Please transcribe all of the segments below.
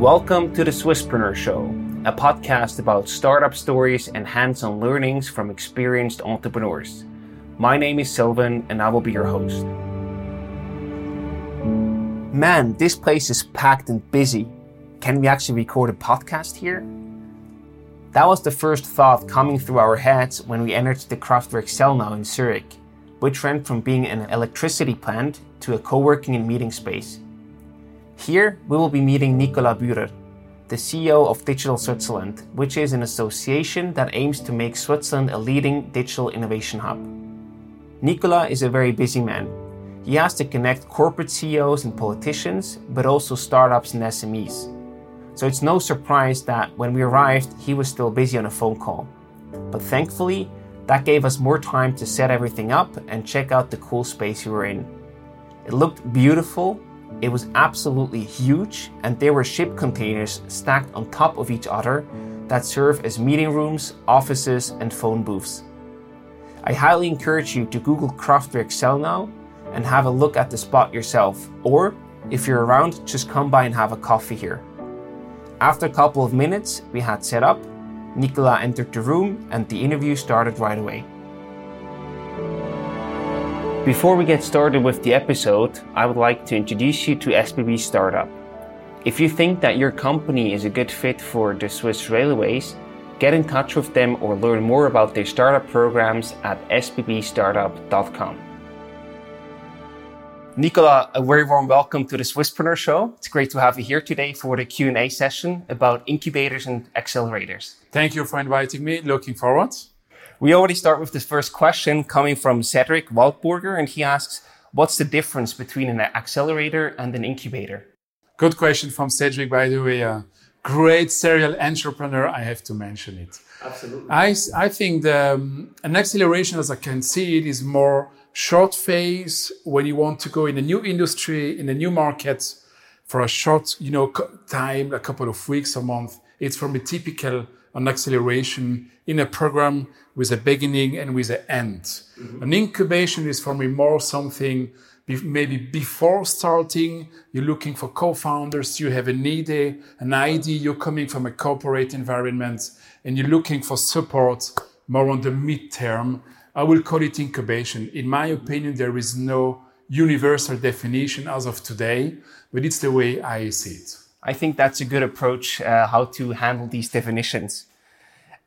Welcome to the Swisspreneur Show, a podcast about startup stories and hands on learnings from experienced entrepreneurs. My name is Silvan, and I will be your host. Man, this place is packed and busy. Can we actually record a podcast here? That was the first thought coming through our heads when we entered the Kraftwerk Selnau in Zurich, which went from being an electricity plant to a co working and meeting space. Here, we will be meeting Nicola Bürer, the CEO of Digital Switzerland, which is an association that aims to make Switzerland a leading digital innovation hub. Nicola is a very busy man. He has to connect corporate CEOs and politicians, but also startups and SMEs. So it's no surprise that when we arrived, he was still busy on a phone call. But thankfully, that gave us more time to set everything up and check out the cool space we were in. It looked beautiful, it was absolutely huge, and there were ship containers stacked on top of each other that serve as meeting rooms, offices, and phone booths. I highly encourage you to Google Kraftwerk Selnau and have a look at the spot yourself, or if you're around, just come by and have a coffee here. After a couple of minutes, we had set up, Nicolas entered the room, and the interview started right away. Before we get started with the episode, I would like to introduce you to SBB Startup. If you think that your company is a good fit for the Swiss Railways, get in touch with them or learn more about their startup programs at sbbstartup.com. Nicolas, a very warm welcome to the Swisspreneur Show. It's great to have you here today for the Q&A session about incubators and accelerators. Thank you for inviting me. Looking forward. We already start with this first question coming from Cedric Waldburger, and he asks, what's the difference between an accelerator and an incubator? Good question from Cedric, by the way. A great serial entrepreneur, I have to mention it. Absolutely. I, I think the, um, an acceleration, as I can see it, is more short phase when you want to go in a new industry, in a new market for a short, you know, time, a couple of weeks, a month. It's from a typical an acceleration in a program with a beginning and with an end. Mm-hmm. An incubation is for me more something maybe before starting, you're looking for co-founders, you have an idea, an idea, you're coming from a corporate environment and you're looking for support more on the midterm I will call it incubation. In my opinion, there is no universal definition as of today, but it's the way I see it. I think that's a good approach uh, how to handle these definitions.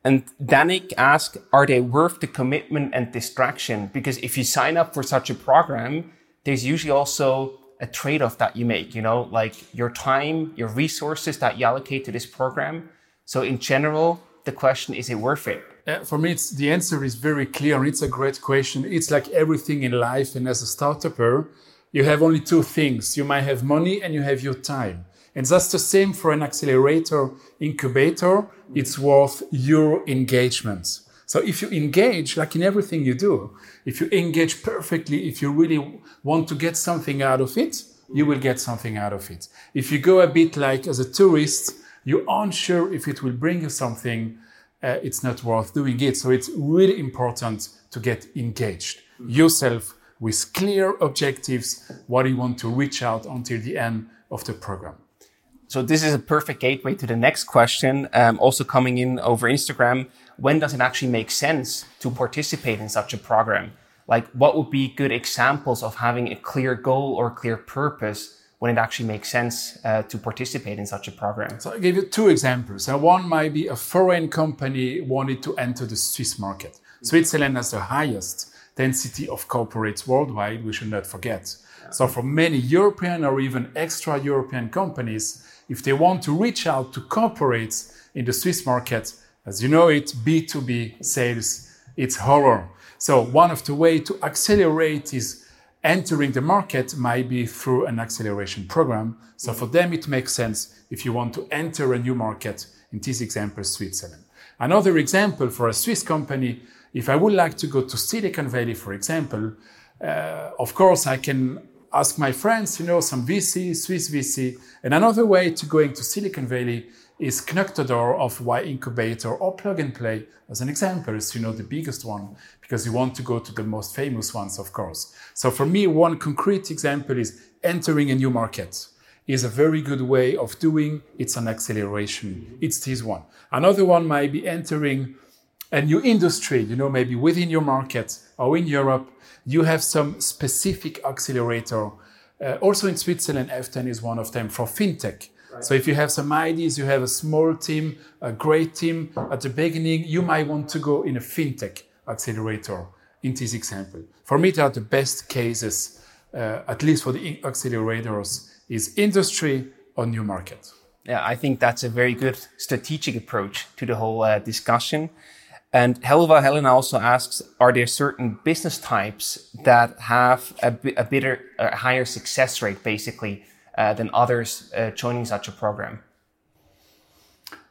And Danik asked, are they worth the commitment and distraction? Because if you sign up for such a program, there's usually also a trade-off that you make, you know, like your time, your resources that you allocate to this program. So in general, the question, is it worth it? Uh, for me, it's, the answer is very clear, it's a great question. It's like everything in life, and as a startuper, you have only two things. You might have money and you have your time. And that's the same for an accelerator incubator. It's worth your engagement. So if you engage, like in everything you do, if you engage perfectly, if you really want to get something out of it, you will get something out of it. If you go a bit like as a tourist, you aren't sure if it will bring you something, uh, it's not worth doing it. So it's really important to get engaged yourself with clear objectives, what you want to reach out until the end of the program. So this is a perfect gateway to the next question, um, also coming in over Instagram. When does it actually make sense to participate in such a program? Like, what would be good examples of having a clear goal or clear purpose when it actually makes sense uh, to participate in such a program? So I give you two examples. Uh, one might be a foreign company wanted to enter the Swiss market. Switzerland has the highest density of corporates worldwide, we should not forget. So for many European or even extra European companies, if they want to reach out to corporates in the Swiss market, as you know it, B2B sales, it's horror. So one of the way to accelerate is entering the market might be through an acceleration program. So for them, it makes sense if you want to enter a new market, in this example, Switzerland. Another example for a Swiss company, if I would like to go to Silicon Valley, for example, uh, of course, I can ask my friends, you know, some VC, Swiss VC. And another way to going to Silicon Valley is Knocktodor of Y Combinator or Plug and Play as an example, is you know the biggest one because you want to go to the most famous ones, of course. So for me, one concrete example is entering a new market. is a very good way of doing. It's an acceleration. It's this one. Another one might be entering a new industry, you know, maybe within your market or in Europe, you have some specific accelerator. Uh, also in Switzerland, F10 is one of them for fintech. Right. So if you have some ideas, you have a small team, a great team at the beginning, you might want to go in a fintech accelerator in this example. For me, they are the best cases, uh, at least for the accelerators, is industry or new market. Yeah, I think that's a very good strategic approach to the whole uh, discussion. And Helva Helena also asks, are there certain business types that have a, a bit a higher success rate, basically, uh, than others uh, joining such a program?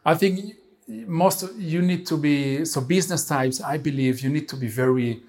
I think most you need to be so business types. I believe you need to be very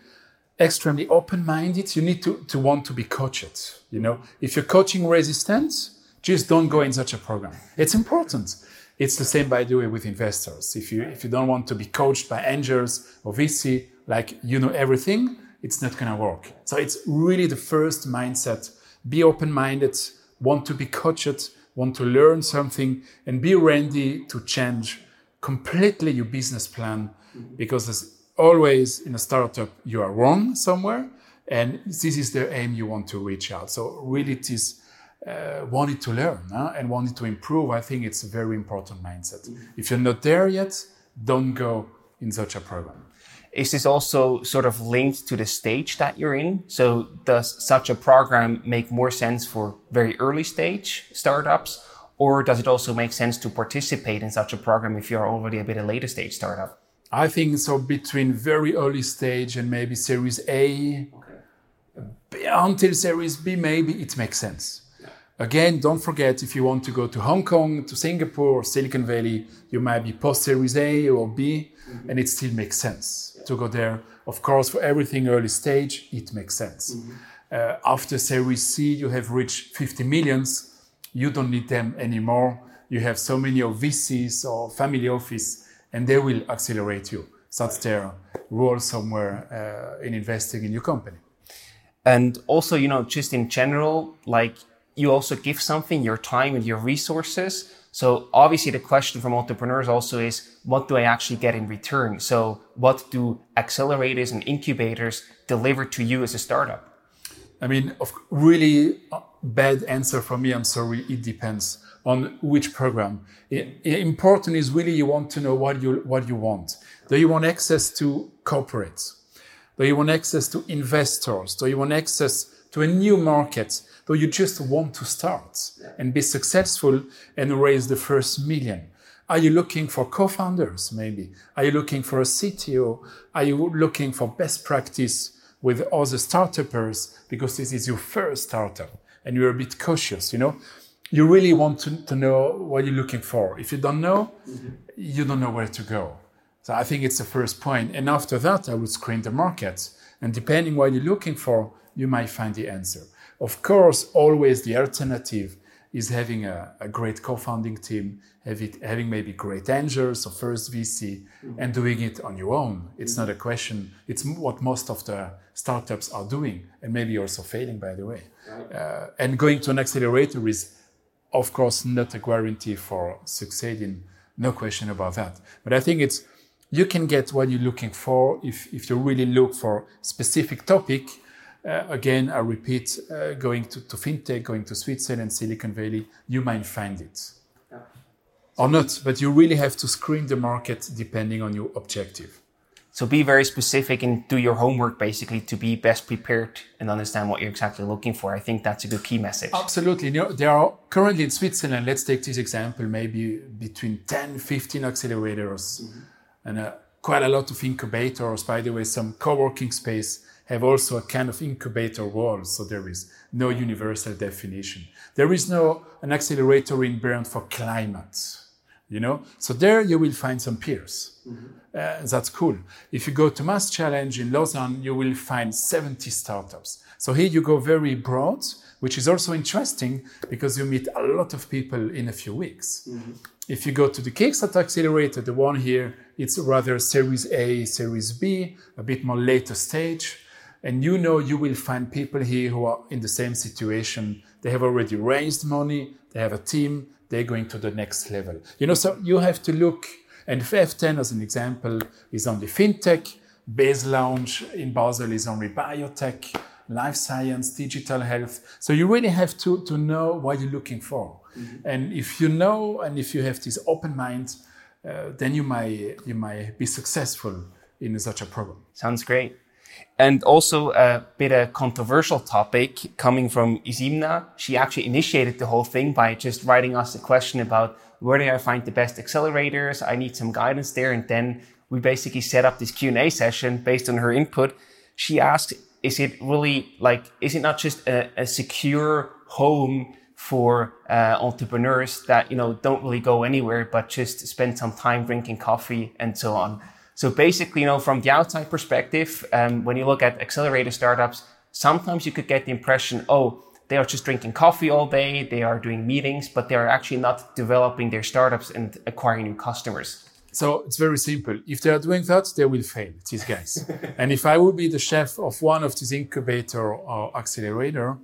extremely open-minded. You need to to want to be coached. You know, if you're coaching resistance, just don't go in such a program. It's important. It's the same, by the way, with investors. If you if you don't want to be coached by angels or VC, like you know everything, it's not gonna work. So it's really the first mindset. Be open-minded, want to be coached, want to learn something, and be ready to change completely your business plan mm-hmm. because there's always in a startup you are wrong somewhere and this is the aim you want to reach out so really it is uh, wanted to learn huh? and wanted to improve, I think it's a very important mindset. Mm-hmm. If you're not there yet, don't go in such a program. Is this also sort of linked to the stage that you're in? So does such a program make more sense for very early stage startups? Or does it also make sense to participate in such a program if you're already a bit a later stage startup? I think so between very early stage and maybe series A okay. until series B, maybe it makes sense. Again, don't forget if you want to go to Hong Kong, to Singapore, or Silicon Valley, you might be post Series A or B, mm-hmm. and it still makes sense yeah. to go there. Of course, for everything early stage, it makes sense. Mm-hmm. Uh, after Series C, you have reached 50 millions. You don't need them anymore. You have so many of VCs or family office, and they will accelerate you. That's their role somewhere uh, in investing in your company. And also, you know, just in general, like you also give something, your time and your resources. So obviously the question from entrepreneurs also is, what do I actually get in return? So what do accelerators and incubators deliver to you as a startup? I mean, really uh, bad answer for me. I'm sorry. It depends on which program. Important is really you want to know what you what you want. Do you want access to corporates? Do you want access to investors? Do you want access to a new market? Though you just want to start and be successful and raise the first million. Are you looking for co-founders maybe? Are you looking for a CTO? Are you looking for best practice with other startups because this is your first startup and you're a bit cautious, you know? You really want to, to know what you're looking for. If you don't know, mm-hmm. you don't know where to go. So I think it's the first point. And after that, I would screen the market. And depending what you're looking for, you might find the answer. Of course, always the alternative is having a, a great co-founding team, having, having maybe great angels or first VC, mm-hmm. and doing it on your own. It's mm-hmm. not a question. It's what most of the startups are doing, and maybe also failing, by the way. Right. Uh, and going to an accelerator is, of course, not a guarantee for succeeding. No question about that. But I think it's you can get what you're looking for if, if you really look for specific topic uh, again, I repeat, uh, going to, to fintech, going to Switzerland, Silicon Valley, you might find it. Yeah. Or not, but you really have to screen the market depending on your objective. So be very specific and do your homework basically to be best prepared and understand what you're exactly looking for. I think that's a good key message. Absolutely. You know, there are currently in Switzerland, let's take this example, maybe between 10, 15 accelerators mm-hmm. and uh, quite a lot of incubators, by the way, some co-working space have also a kind of incubator role, so there is no universal definition. There is no an accelerator in Bern for climate, you know. So there you will find some peers. Mm-hmm. Uh, that's cool. If you go to Mass Challenge in Lausanne, you will find 70 startups. So here you go very broad, which is also interesting because you meet a lot of people in a few weeks. Mm-hmm. If you go to the Kickstarter Accelerator, the one here, it's rather Series A, Series B, a bit more later stage And you know you will find people here who are in the same situation. They have already raised money, they have a team, they're going to the next level. You know, so you have to look, and F10 as an example is only fintech, BaseLaunch in Basel is only biotech, life science, digital health. So you really have to, to know what you're looking for. Mm-hmm. And if you know and if you have this open mind, uh, then you might you might be successful in such a program. Sounds great. And also a bit of controversial topic coming from Isimna. She actually initiated the whole thing by just writing us a question about where do I find the best accelerators? I need some guidance there. And then we basically set up this Q&A session based on her input. She asked, is it really like, is it not just a, a secure home for uh, entrepreneurs that, you know, don't really go anywhere, but just spend some time drinking coffee and so on? So basically, you know, from the outside perspective, um, when you look at accelerator startups, sometimes you could get the impression, oh, they are just drinking coffee all day, they are doing meetings, but they are actually not developing their startups and acquiring new customers. So it's very simple. If they are doing that, they will fail, these guys. and if I would be the chef of one of these incubator or accelerator,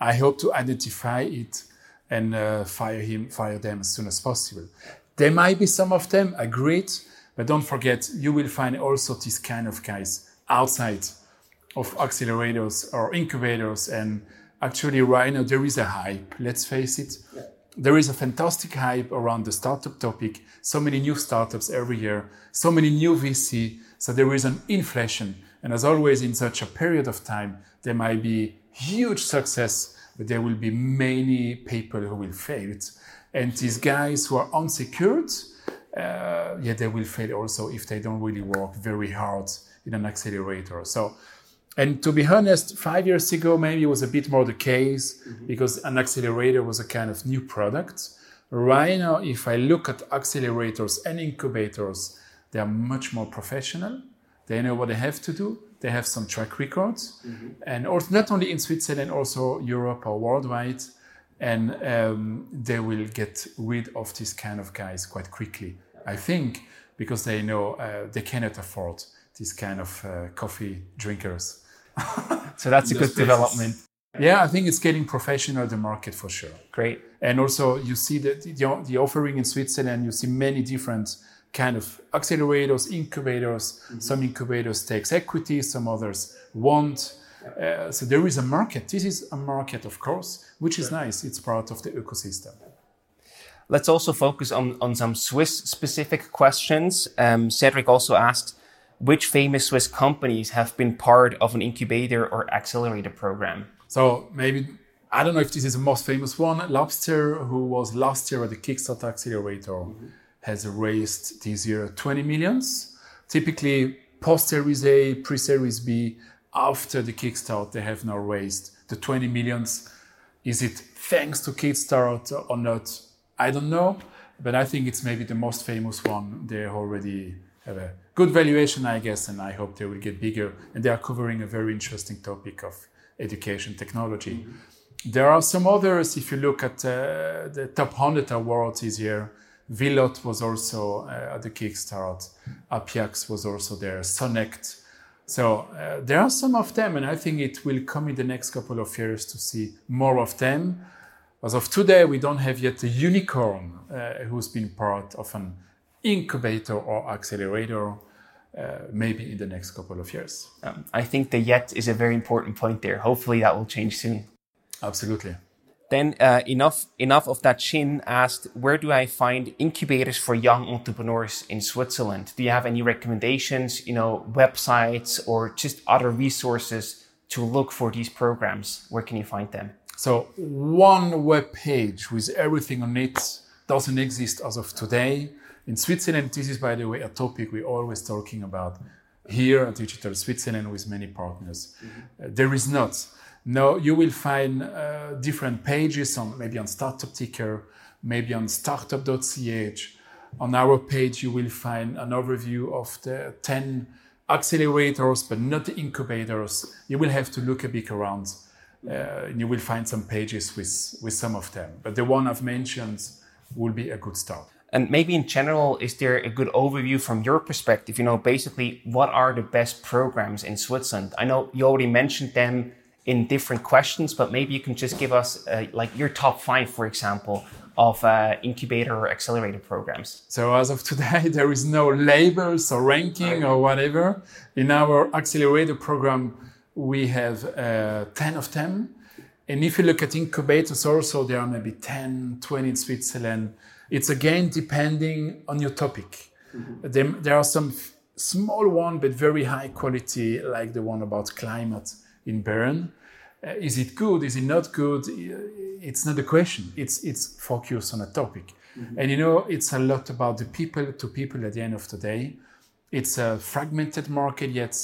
I hope to identify it and uh, fire him, fire them as soon as possible. There might be some of them, agreed, but don't forget, you will find also these kind of guys outside of accelerators or incubators. And actually, right now, there is a hype. Let's face it. Yeah. There is a fantastic hype around the startup topic. So many new startups every year, so many new VC. So there is an inflation. And as always, in such a period of time, there might be huge success, but there will be many people who will fail. And these guys who are unsecured, uh, yeah, they will fail also if they don't really work very hard in an accelerator. So, and to be honest, five years ago, maybe it was a bit more the case mm-hmm. because an accelerator was a kind of new product. Right now, if I look at accelerators and incubators, they are much more professional. They know what they have to do. They have some track records, mm-hmm. and also not only in Switzerland, also Europe or worldwide and um, they will get rid of this kind of guys quite quickly. I think because they know uh, they cannot afford this kind of uh, coffee drinkers. so that's a good development. Yeah, I think it's getting professional the market for sure. Great. And also you see that the, the offering in Switzerland, you see many different kind of accelerators, incubators. Mm-hmm. Some incubators takes equity, some others won't. Uh, so there is a market. This is a market, of course, which is nice. It's part of the ecosystem. Let's also focus on, on some Swiss specific questions. Um, Cedric also asked, which famous Swiss companies have been part of an incubator or accelerator program? So maybe, I don't know if this is the most famous one. Lobster, who was last year at the Kickstarter Accelerator, mm-hmm. has raised this year 20 millions. Typically, post Series A, pre Series B, after the Kickstart, they have now raised the 20 millions. Is it thanks to Kickstart or not? I don't know, but I think it's maybe the most famous one. They already have a good valuation, I guess, and I hope they will get bigger. And they are covering a very interesting topic of education technology. Mm-hmm. There are some others. If you look at uh, the top 100 awards this year, Villot was also uh, at the Kickstart. Apiax was also there. Sonect so uh, there are some of them, and I think it will come in the next couple of years to see more of them. As of today, we don't have yet a unicorn uh, who's been part of an incubator or accelerator. Uh, maybe in the next couple of years. Um, I think the yet is a very important point there. Hopefully, that will change soon. Absolutely. Then uh, enough enough of that. Shin asked, where do I find incubators for young entrepreneurs in Switzerland? Do you have any recommendations? You know, websites or just other resources to look for these programs? Where can you find them? So one web page with everything on it doesn't exist as of today. In Switzerland, this is by the way a topic we're always talking about here at Digital Switzerland with many partners. Mm-hmm. Uh, there is not. No, you will find uh, different pages on maybe on Startup Ticker, maybe on startup.ch. On our page, you will find an overview of the 10 accelerators, but not the incubators. You will have to look a bit around. Uh, and you will find some pages with, with some of them. But the one I've mentioned will be a good start. And maybe in general, is there a good overview from your perspective? You know, basically, what are the best programs in Switzerland? I know you already mentioned them in different questions, but maybe you can just give us uh, like your top five, for example, of uh, incubator or accelerator programs. So as of today, there is no labels or ranking or whatever. In our accelerator program, we have uh, 10 of them. And if you look at incubators also, there are maybe 10, 20 in Switzerland. It's again depending on your topic. Mm-hmm. There, there are some small one, but very high quality, like the one about climate in Bern. Uh, is it good? Is it not good? It's not a question. It's it's focused on a topic, mm-hmm. and you know it's a lot about the people to people at the end of the day. It's a fragmented market yet.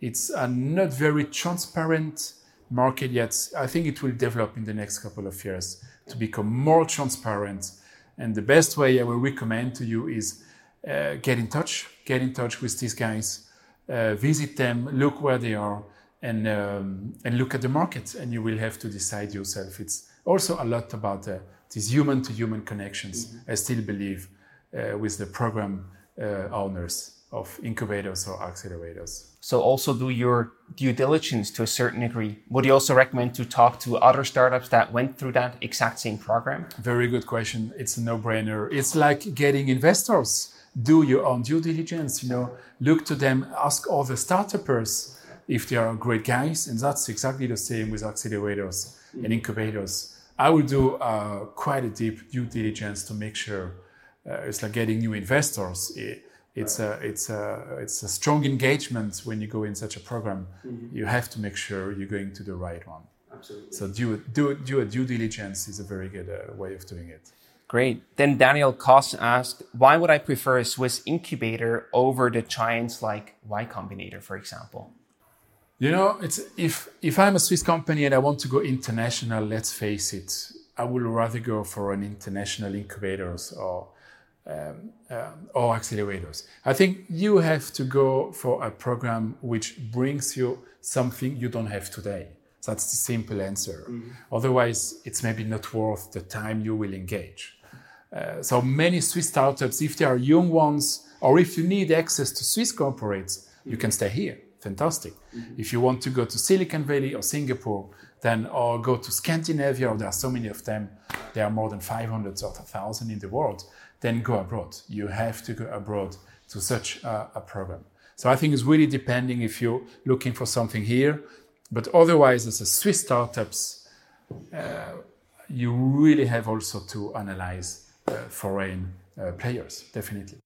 It's a not very transparent market yet. I think it will develop in the next couple of years to become more transparent. And the best way I will recommend to you is uh, get in touch. Get in touch with these guys. Uh, visit them. Look where they are and um, and look at the market, and you will have to decide yourself. It's also a lot about uh, these human-to-human connections. Mm-hmm. I still believe uh, with the program uh, owners of incubators or accelerators. So also do your due diligence to a certain degree. Would you also recommend to talk to other startups that went through that exact same program? Very good question. It's a no-brainer. It's like getting investors. Do your own due diligence. You know, look to them. Ask all the startups if they are great guys, and that's exactly the same with accelerators and incubators. I will do uh, quite a deep due diligence to make sure uh, it's like getting new investors. It, it's a it's a it's a strong engagement when you go in such a program. Mm-hmm. You have to make sure you're going to the right one. Absolutely. So do do do a due diligence is a very good uh, way of doing it. Great. Then Daniel Koss asked, why would I prefer a Swiss incubator over the giants like Y Combinator, for example? You know, it's if if I'm a Swiss company and I want to go international, let's face it, I would rather go for an international incubators or um, um, or accelerators. I think you have to go for a program which brings you something you don't have today. That's the simple answer. Mm-hmm. Otherwise, it's maybe not worth the time you will engage. Uh, so many Swiss startups, if they are young ones, or if you need access to Swiss corporates, mm-hmm. you can stay here fantastic. Mm-hmm. If you want to go to Silicon Valley or Singapore, then or go to Scandinavia, or there are so many of them, there are more than 500 or 1,000 in the world, then go abroad. You have to go abroad to such a, a program. So I think it's really depending if you're looking for something here, but otherwise, as a Swiss startups, uh, you really have also to analyze uh, foreign uh, players, definitely.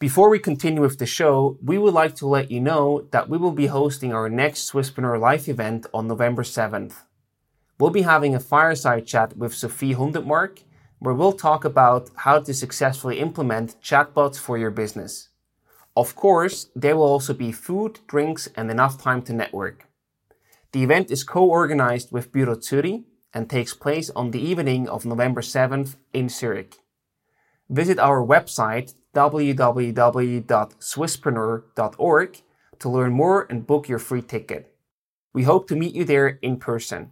Before we continue with the show, we would like to let you know that we will be hosting our next Swisspreneur Live event on November 7th. We'll be having a fireside chat with Sophie Hundertmark, where we'll talk about how to successfully implement chatbots for your business. Of course, there will also be food, drinks, and enough time to network. The event is co-organized with Bureau Zürich and takes place on the evening of November 7th in Zurich. Visit our website www.swisspreneur.org to learn more and book your free ticket. We hope to meet you there in person.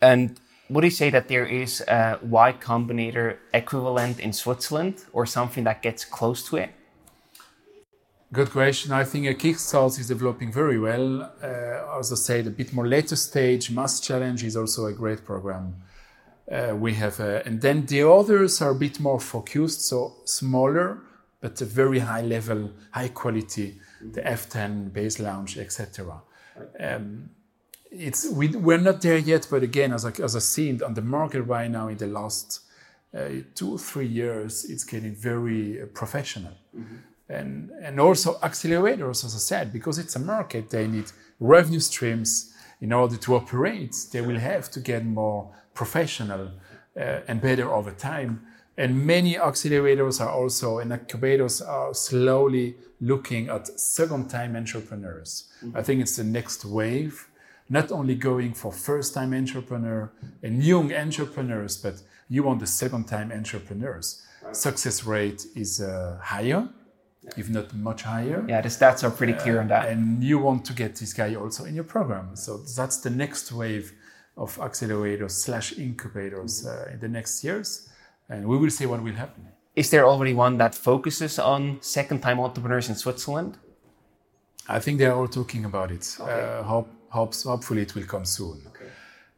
And would you say that there is a Y Combinator equivalent in Switzerland or something that gets close to it? Good question. I think a Kickstart is developing very well. Uh, as I said, a bit more later stage. Mass Challenge is also a great program uh, we have, uh, and then the others are a bit more focused, so smaller, but a very high level, high quality, the F10 BaseLaunch, etc. Um, it's we, we're not there yet, but again, as I, as I see on the market right now, in the last uh, two three years, it's getting very uh, professional, mm-hmm. and and also accelerators, as I said, because it's a market, they need revenue streams in order to operate. They will have to get more professional uh, and better over time. And many accelerators are also, and incubators are slowly looking at second time entrepreneurs. Mm-hmm. I think it's the next wave, not only going for first time entrepreneur and young entrepreneurs, but you want the second time entrepreneurs. Success rate is uh, higher, if not much higher. Yeah, the stats are pretty clear on that. Uh, and you want to get this guy also in your program. So that's the next wave of accelerators slash incubators uh, in the next years. and we will see what will happen. Is there already one that focuses on second time entrepreneurs in Switzerland? I think they are all talking about it. Okay. Uh, hope, hopes, hopefully, it will come soon. Okay.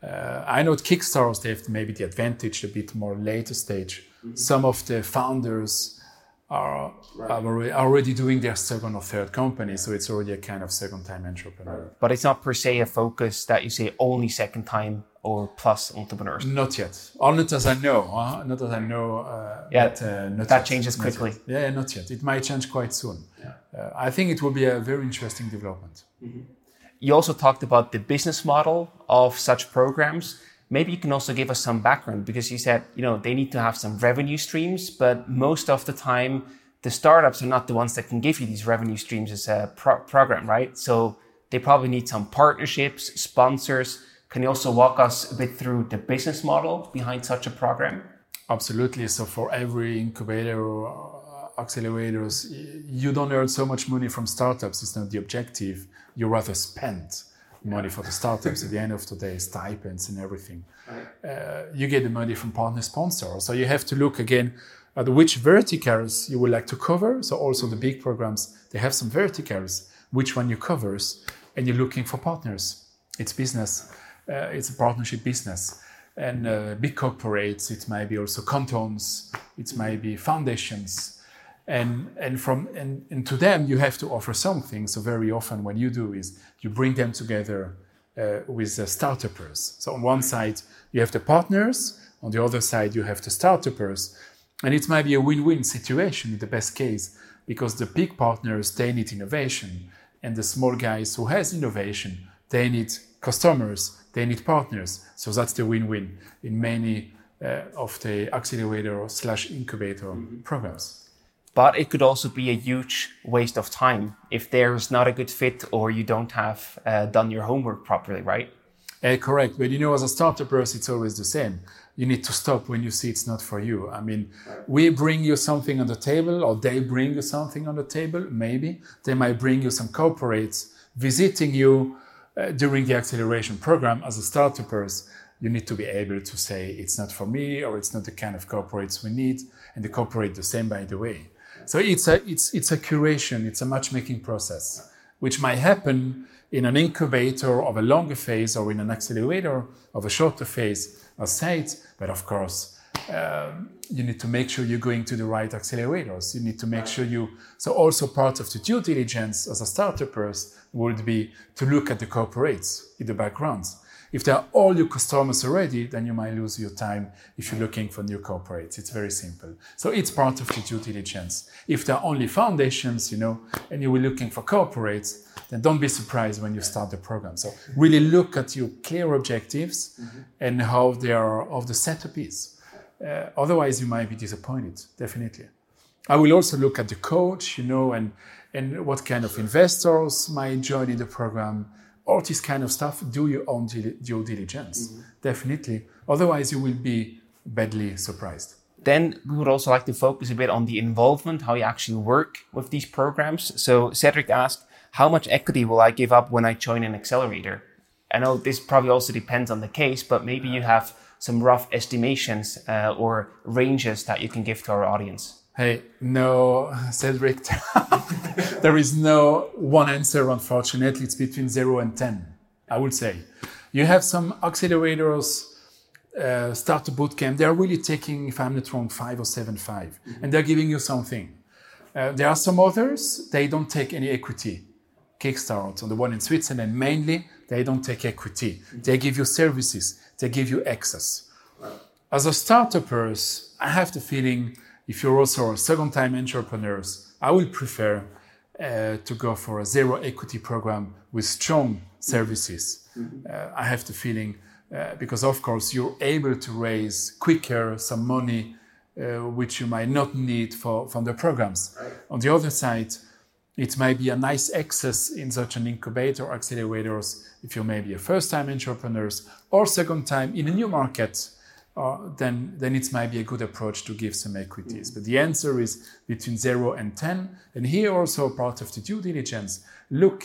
Uh, I know at Kickstarter they have maybe the advantage a bit more later stage. Mm-hmm. Some of the founders are, right. are, already doing their second or third company, so it's already a kind of second time entrepreneur. Right. But it's not per se a focus that you say only second time or plus entrepreneurs. Not yet, or not as I know. Huh? Not as I know. Uh, yeah, but, uh, that yet. changes quickly. Yeah, not yet. It might change quite soon. Yeah. Uh, I think it will be a very interesting development. Mm-hmm. You also talked about the business model of such programs. Maybe you can also give us some background because you said, you know, they need to have some revenue streams, but most of the time the startups are not the ones that can give you these revenue streams as a pro- program, right? So they probably need some partnerships, sponsors. Can you also walk us a bit through the business model behind such a program? Absolutely. So for every incubator or uh, accelerators, you don't earn so much money from startups. It's not the objective. You rather spend money for the startups at the end of the day, stipends and everything. Uh, you get the money from partner sponsors. So you have to look again at which verticals you would like to cover. So also the big programs, they have some verticals, which one you covers, and you're looking for partners. It's business. Uh, it's a partnership business. And uh, big corporates, it might be also cantons, it might be foundations, and and from and, and to them you have to offer something. So very often what you do is you bring them together uh, with the startups so on one side you have the partners. On the other side you have the startups and it might be a win-win situation in the best case because the big partners they need innovation. And the small guys who has innovation they need customers they need partners. So that's the win-win in many uh, of the accelerator slash incubator mm-hmm. programs but it could also be a huge waste of time if there's not a good fit or you don't have uh, done your homework properly, right? Uh, correct. But you know, as a startup it's always the same. You need to stop when you see it's not for you. I mean, we bring you something on the table, or they bring you something on the table, maybe. They might bring you some corporates visiting you uh, during the acceleration program as a startup you need to be able to say it's not for me or it's not the kind of corporates we need and the corporate the same by the way so it's a, it's, it's a curation, it's a matchmaking process, which might happen in an incubator of a longer phase or in an accelerator of a shorter phase or site. But of course, um, you need to make sure you're going to the right accelerators. You need to make sure you. So also part of the due diligence as a startup would be to look at the corporates in the backgrounds. If they're all your customers already, then you might lose your time if you're looking for new corporates. It's very simple. So it's part of the due diligence. If they're only foundations, you know, and you were looking for corporates, then don't be surprised when you start the program. So really look at your clear objectives mm-hmm. and how they are, of the setup is. Uh, otherwise, you might be disappointed, definitely. I will also look at the coach, you know, and, and what kind of investors might join in the program all this kind of stuff, do your own due diligence, mm-hmm. definitely. Otherwise, you will be badly surprised. Then we would also like to focus a bit on the involvement, how you actually work with these programs. So Cedric asked, how much equity will I give up when I join an accelerator? I know this probably also depends on the case, but maybe you have some rough estimations uh, or ranges that you can give to our audience. Hey, no, Cedric, there is no one answer, unfortunately. It's between zero and 10, I would say. You have some accelerators, uh, Startupbootcamp. They're really taking, if I'm not wrong, five or seven, five, mm-hmm. and they're giving you something. Uh, there are some others, they don't take any equity. Kickstart, on the one in Switzerland, mainly, they don't take equity. Mm-hmm. They give you services, they give you access. As a startuppers, I have the feeling if you're also a second time entrepreneurs, I would prefer uh, to go for a zero equity program with strong services. Mm-hmm. Uh, I have the feeling uh, because, of course, you're able to raise quicker some money uh, which you might not need for, from the programs. Right. On the other side, it might be a nice access in such an incubator accelerators if you're maybe a first time entrepreneurs or second time in a new market uh, then, then it might be a good approach to give some equities. But the answer is between 0 and 10. And here also part of the due diligence, look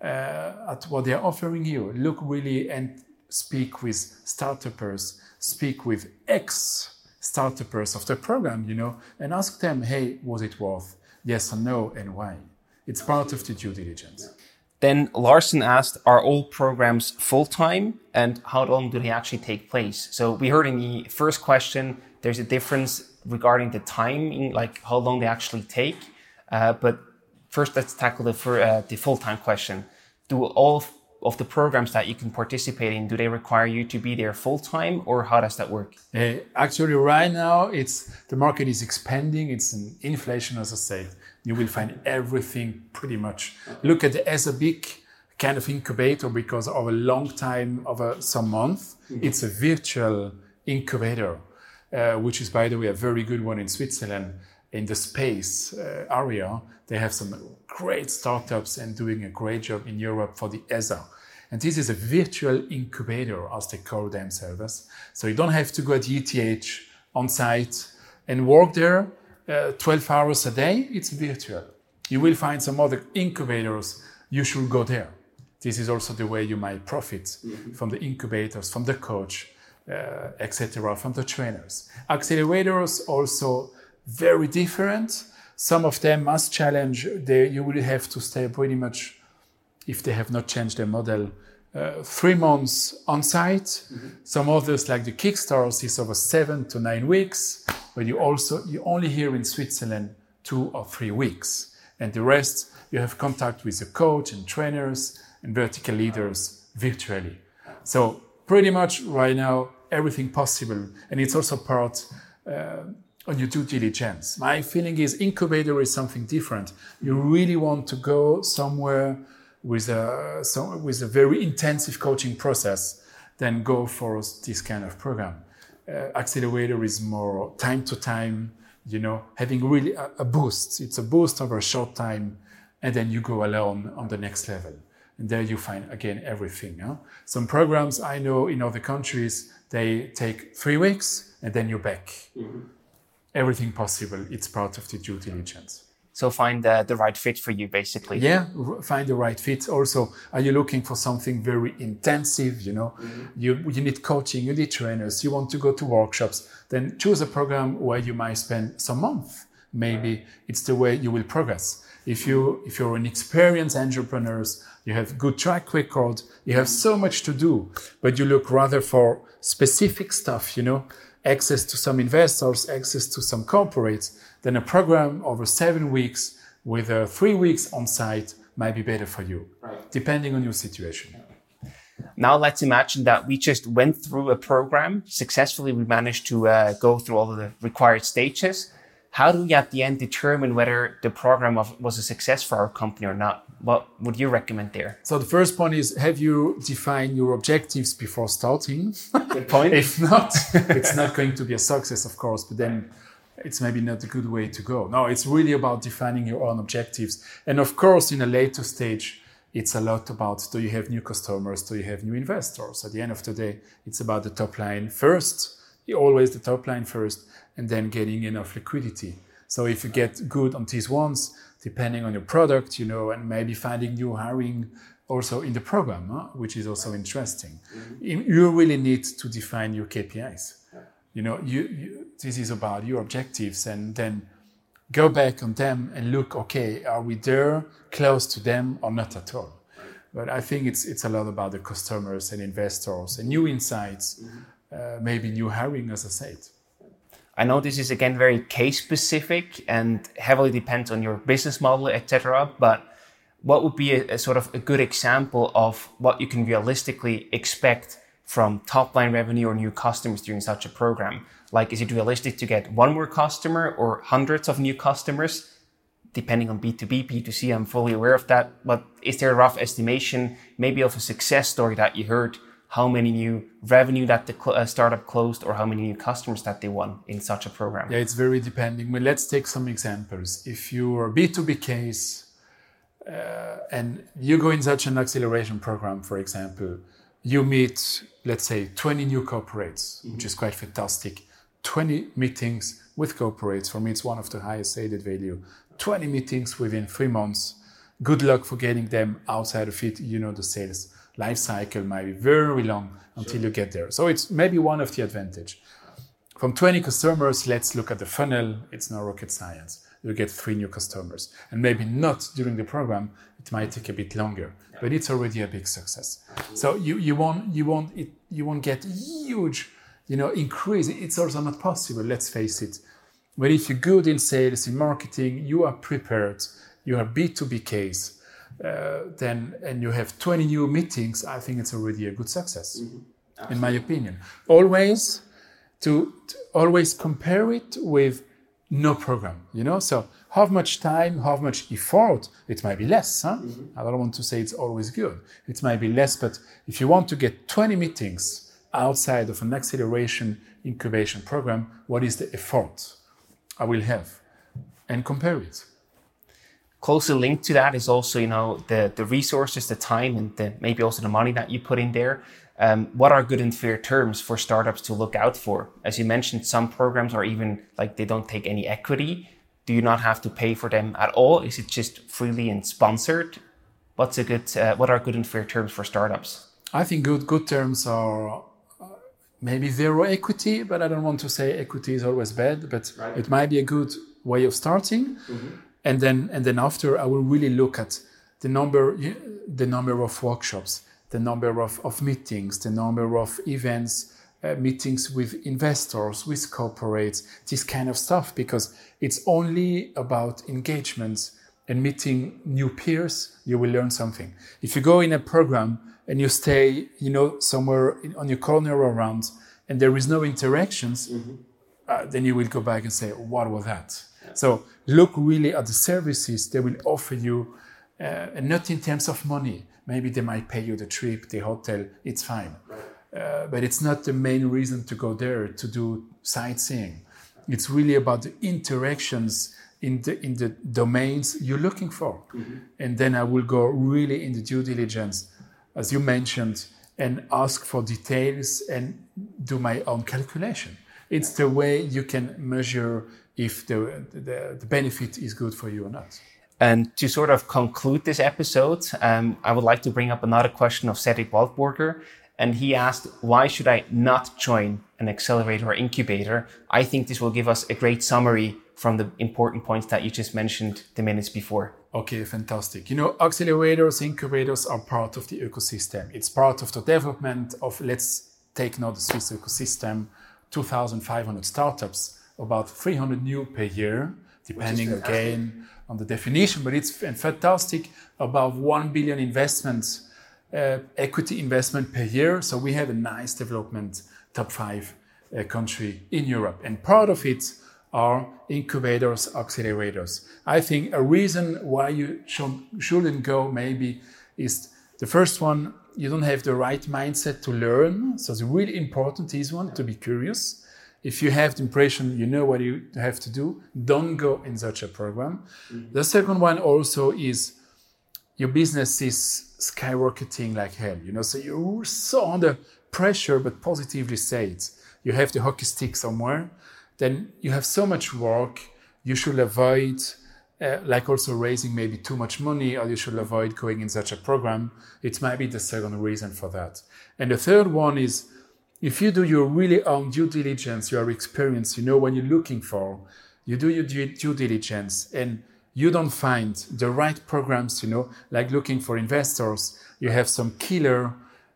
uh, at what they're offering you. Look really and speak with startups, speak with ex starters of the program, you know, and ask them, hey, was it worth yes or no and why? It's part of the due diligence. Then Larson asked, are all programs full time and how long do they actually take place? So we heard in the first question, there's a difference regarding the timing, like how long they actually take. Uh, but first, let's tackle the, uh, the full time question. Do all of the programs that you can participate in, do they require you to be there full time or how does that work? Uh, actually, right now, it's the market is expanding. It's an inflation, as I said. You will find everything pretty much. Look at the ESA BIC kind of incubator because of a long time, over some month. Mm-hmm. It's a virtual incubator, uh, which is, by the way, a very good one in Switzerland in the space uh, area. They have some great startups and doing a great job in Europe for the ESA. And this is a virtual incubator, as they call themselves. So you don't have to go at ETH on site and work there uh, 12 hours a day. It's virtual. You will find some other incubators. You should go there. This is also the way you might profit mm-hmm. from the incubators, from the coach, uh, etc., from the trainers. Accelerators also very different. Some of them Mass Challenge. They, you will have to stay pretty much, if they have not changed their model, uh, three months on site. Mm-hmm. Some others, like the Kickstarters, is over seven to nine weeks. But you also you only here in Switzerland two or three weeks, and the rest you have contact with the coach and trainers and vertical leaders virtually. So pretty much right now everything possible, and it's also part. Uh, on your due diligence. My feeling is incubator is something different. You really want to go somewhere with a, with a very intensive coaching process, then go for this kind of program. Uh, accelerator is more time to time, you know, having really a, a, boost. It's a boost over a short time, and then you go alone on the next level. And there you find again everything. Huh? Some programs I know in other countries, they take three weeks and then you're back. Mm-hmm everything possible. It's part of the due diligence. So find the, the right fit for you, basically. Yeah, find the right fit. Also, are you looking for something very intensive? You know, mm-hmm. you you need coaching, you need trainers, you want to go to workshops. Then choose a program where you might spend some month. Maybe right. it's the way you will progress. If you if you're an experienced entrepreneur, you have good track record, you have so much to do, but you look rather for specific stuff. You know, access to some investors, access to some corporates, then a program over seven weeks with uh, three weeks on site might be better for you, right. depending on your situation. Now let's imagine that we just went through a program successfully. We managed to uh, go through all of the required stages. How do we at the end determine whether the program was a success for our company or not? What would you recommend there? So the first point is have you defined your objectives before starting? Good point. if not, it's not going to be a success, of course, but then it's maybe not a good way to go. No, it's really about defining your own objectives. And of course, in a later stage, it's a lot about do you have new customers, do you have new investors? At the end of the day, it's about the top line first, always the top line first, and then getting enough liquidity. So if you get good on these ones, depending on your product, you know, and maybe finding new hiring also in the program, huh? which is also interesting. Mm-hmm. You really need to define your KPIs. You know, you, you, this is about your objectives, and then go back on them and look. Okay, are we there, close to them, or not at all? But I think it's it's a lot about the customers and investors and new insights, mm-hmm. uh, maybe new hiring, as I said. I know this is again very case specific and heavily depends on your business model, etc. But what would be a, a, sort of a good example of what you can realistically expect from top line revenue or new customers during such a program? Like, is it realistic to get one more customer or hundreds of new customers? Depending on B2B, B2C, I'm fully aware of that. But is there a rough estimation, maybe of a success story that you heard how many new revenue that the cl- uh, startup closed or how many new customers that they won in such a program? Yeah, it's very depending. But let's take some examples. If you're a B2B case uh, and you go in such an acceleration program, for example, you meet, let's say, 20 new corporates, mm-hmm. which is quite fantastic. 20 meetings with corporates. For me, it's one of the highest added value. 20 meetings within three months. Good luck for getting them outside of it, you know, the sales life cycle might be very long until sure. you get there. So it's maybe one of the advantage. From 20 customers, let's look at the funnel. It's no rocket science. You get three new customers. And maybe not during the program, it might take a bit longer, but it's already a big success. So you, you won't you won't it, you won't get huge, you know, increase. It's also not possible, let's face it. But if you're good in sales, in marketing, you are prepared, you are B2B case, uh, then and you have 20 new meetings, I think it's already a good success, mm-hmm. in my opinion. Always to, to, always compare it with no program, you know. So how much time, how much effort? It might be less. Huh? Mm-hmm. I don't want to say it's always good. It might be less, but if you want to get 20 meetings outside of an acceleration incubation program, what is the effort I will have, and compare it closely linked to that is also you know the the resources the time and the, maybe also the money that you put in there um, what are good and fair terms for startups to look out for? As you mentioned some programs are even like they don't take any equity. Do you not have to pay for them at all? Is it just freely and sponsored? What's a good uh, what are good and fair terms for startups? I think good good terms are uh, maybe zero equity but i don't want to say equity is always bad but right. it might be a good way of starting. Mm-hmm. And then and then after I will really look at the number the number of workshops, the number of, of meetings, the number of events, uh, meetings with investors, with corporates, this kind of stuff, because it's only about engagements and meeting new peers. You will learn something. If you go in a program and you stay, you know, somewhere on your corner around, and there is no interactions, mm-hmm. uh, then you will go back and say, "What was that?" So look really at the services they will offer you, uh, and not in terms of money. Maybe they might pay you the trip, the hotel. It's fine, uh, but it's not the main reason to go there to do sightseeing. It's really about the interactions in the in the domains you're looking for, mm-hmm. and then I will go really in the due diligence, as you mentioned, and ask for details and do my own calculation. It's the way you can measure if the, the, the benefit is good for you or not. And to sort of conclude this episode, um, I would like to bring up another question of Cedric Waldburger. And he asked, why should I not join an accelerator or incubator? I think this will give us a great summary from the important points that you just mentioned the minutes before. Okay, fantastic. You know, accelerators, incubators are part of the ecosystem. It's part of the development of, let's take now the Swiss ecosystem, 2,500 startups about 300 new per year, depending again on the definition, but it's fantastic above 1 billion investments, uh, equity investment per year. So we have a nice development, top five uh, country in Europe. And part of it are incubators, accelerators. I think a reason why you should, shouldn't go maybe is the first one, you don't have the right mindset to learn. So it's really important, this one, to be curious if you have the impression you know what you have to do, don't go in such a program. Mm-hmm. The second one also is your business is skyrocketing like hell, you know, so you're so under pressure, but positively say it. You have the hockey stick somewhere, then you have so much work, you should avoid, uh, like also raising maybe too much money, or you should avoid going in such a program. It might be the second reason for that. And the third one is, if you do your really own due diligence, your experience, you know what you're looking for, you do your due, diligence and you don't find the right programs, you know, like looking for investors, you have some killer,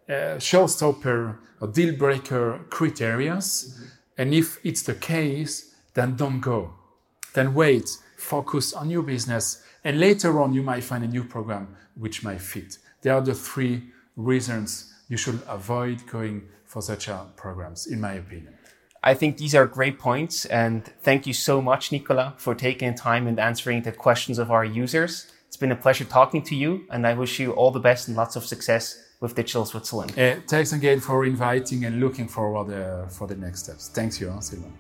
uh, showstopper or deal breaker criterias. Mm-hmm. And if it's the case, then don't go. Then wait, focus on your business, and later on you might find a new program which might fit. There are the three reasons you should avoid going for such programs, in my opinion. I think these are great points. And thank you so much, Nicola, for taking time and answering the questions of our users. It's been a pleasure talking to you, and I wish you all the best and lots of success with Digital Switzerland. Uh, thanks again for inviting and looking forward uh, for the next steps. Thanks you, Silvan.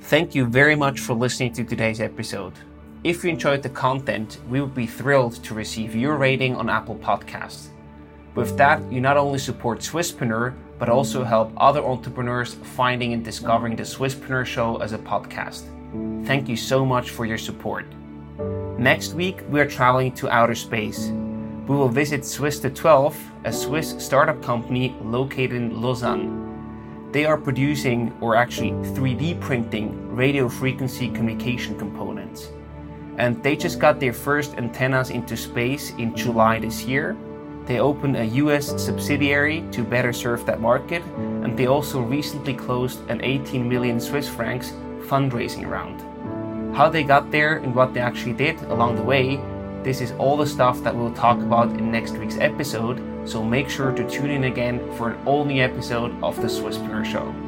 Thank you very much for listening to today's episode. If you enjoyed the content, we would be thrilled to receive your rating on Apple Podcasts. With that, you not only support Swisspreneur, but also help other entrepreneurs finding and discovering the Swisspreneur Show as a podcast. Thank you so much for your support. Next week, we are traveling to outer space. we will visit SWISSto12, a Swiss startup company located in Lausanne. They are producing, or actually 3D printing, radio frequency communication components. And they just got their first antennas into space in July this year. They opened a US subsidiary to better serve that market, and they also recently closed an 18 million Swiss francs fundraising round. How they got there and what they actually did along the way this is all the stuff that we'll talk about in next week's episode, so make sure to tune in again for an all new episode of the Swisspreneur Show.